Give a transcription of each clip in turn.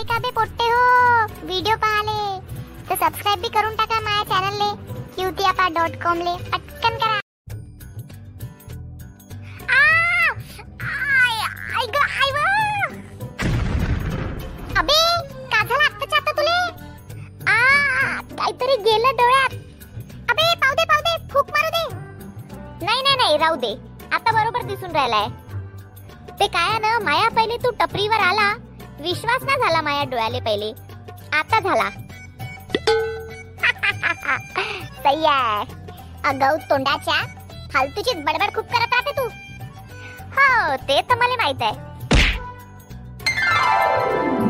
आले का बे पोट्टे हो? व्हिडिओ पाहाले तर सबस्क्राईब बी करून टाका माझ्या चॅनलले क्यूतियापा डॉट कॉम ले पटकन करा। अबे का झालं आत्ताच्या आता तुले आ काहीतरी गेलं डोळ्यात। अबे पाहू दे पाहू दे फूक मारू दे। नाही नाही नाही राहू दे. आता बरोबर दिसून राहिलाय. ते काय आहे ना माया पहिले तू टपरीवर आला विश्वास ना झाला माझ्या डोळ्याले पहिले? आता झाला. सही आहे तोंडाच्या फालतूची बडबड खूप करत राहते तू. हो ते तर मला माहीत आहे.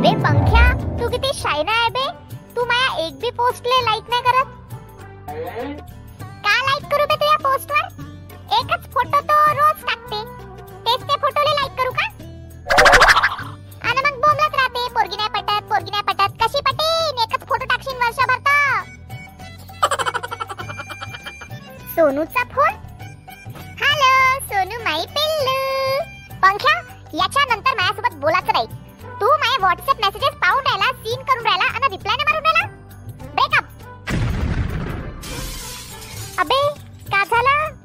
बे पंख्या तू किती शायना आहे बे? तू माया एक बी पोस्टले लाईक नाही करत. का लाईक करू बे तुझ्या पोस्टवर? एकच फोटो तो रोज टाकते. सोनूचा फोन? हॅलो सोनू माई पिल्लू. पंख्या याच्या नंतर माझ्यासोबत बोलायचं नाही. तू माझे व्हॉट्सअप मेसेजेस पाहून राहिला सीन करून राहिला आणि रिप्लाय नाही मारून राहिला? ब्रेकअप अबे का झालं?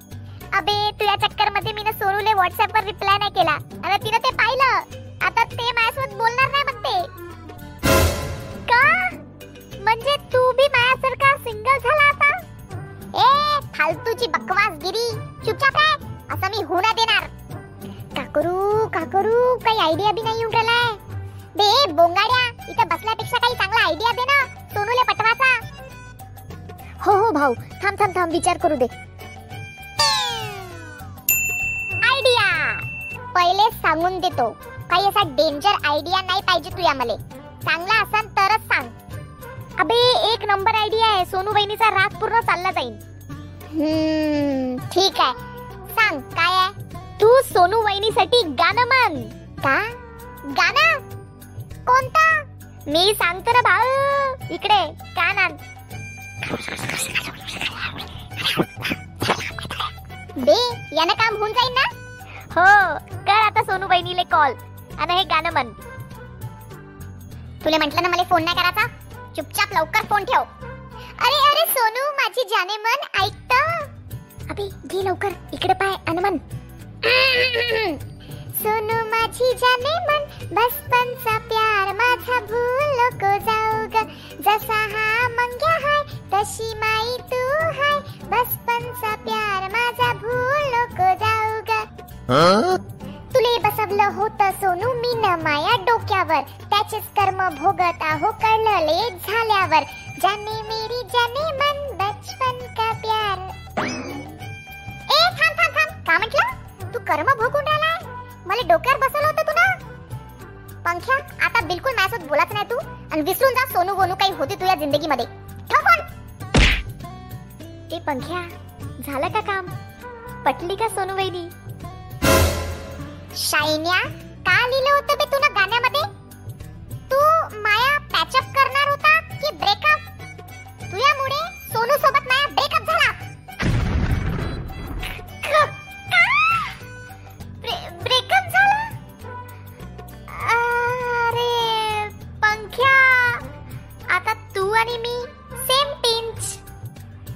अबे तुझ्या चक्करमध्ये मी सोनूले व्हॉट्सअप वर रिप्लाय नाही केला. फालतूची बकवासगिरी. चुपचाप राह असं मी होऊ ना देणार. काकरू काकरू काही आयडिया बी नाही येऊन राहिलाय बे बोंगाड्या इथं बसल्यापेक्षा काही चांगला आयडिया दे ना सोनूले पटवाचा. हो हो भाऊ थांब थांब थांब विचार करू दे. आयडिया पहिले सांगून देतो. काही असा डेंजर आयडिया नाही पाहिजे तुया मले. चांगला असन तरच सांग. अबे एक नंबर आयडिया आहे. सोनू बहिणीचा राग पूर्ण चालला जाईल हम्म ठीक आहे. सांग काय आहे? तू सोनू वहिनीसाठी गाणं म्हण. का? गाणं? कोणता? मी सांगतो ना भाऊ. इकडे कानात बे यानं काम होऊन जाईल ना? हो कर आता सोनू बहिणीले कॉल आणि हे गाणं म्हण. तुला म्हटलं ना मला फोन नाही करायचा? चुपचाप लवकर फोन ठेव. अरे अरे सोनू माझी जाने मन ऐक अबे घे लवकर. इकडे पाय आणि सोनू माझी जाने मन बचपनचा प्यार माझा भूल को जाऊ ग. जसा हा मंग्या हाय तशी माई तू हाय. बचपनचा प्यार माझा भूल को जाऊ ग. तुले बसवलं होतं सोनू मी न माया डोक्यावर. त्याचेच कर्म भोगत आहो कळले झाल्यावर. जाने मेरी जाने मन का म्हटलं? तू कर्म भोगून राहिलाय? मला डोक्यावर बसवलं होतं तू ना पंख्या आता बिलकुल माझ्यासोबत बोलत नाही तू. आणि विसरून जा सोनू गोनू काही होती तुझ्या जिंदगीमध्ये. ते ए पंख्या झालं का काम? पटली का सोनू वैदी शायन्या?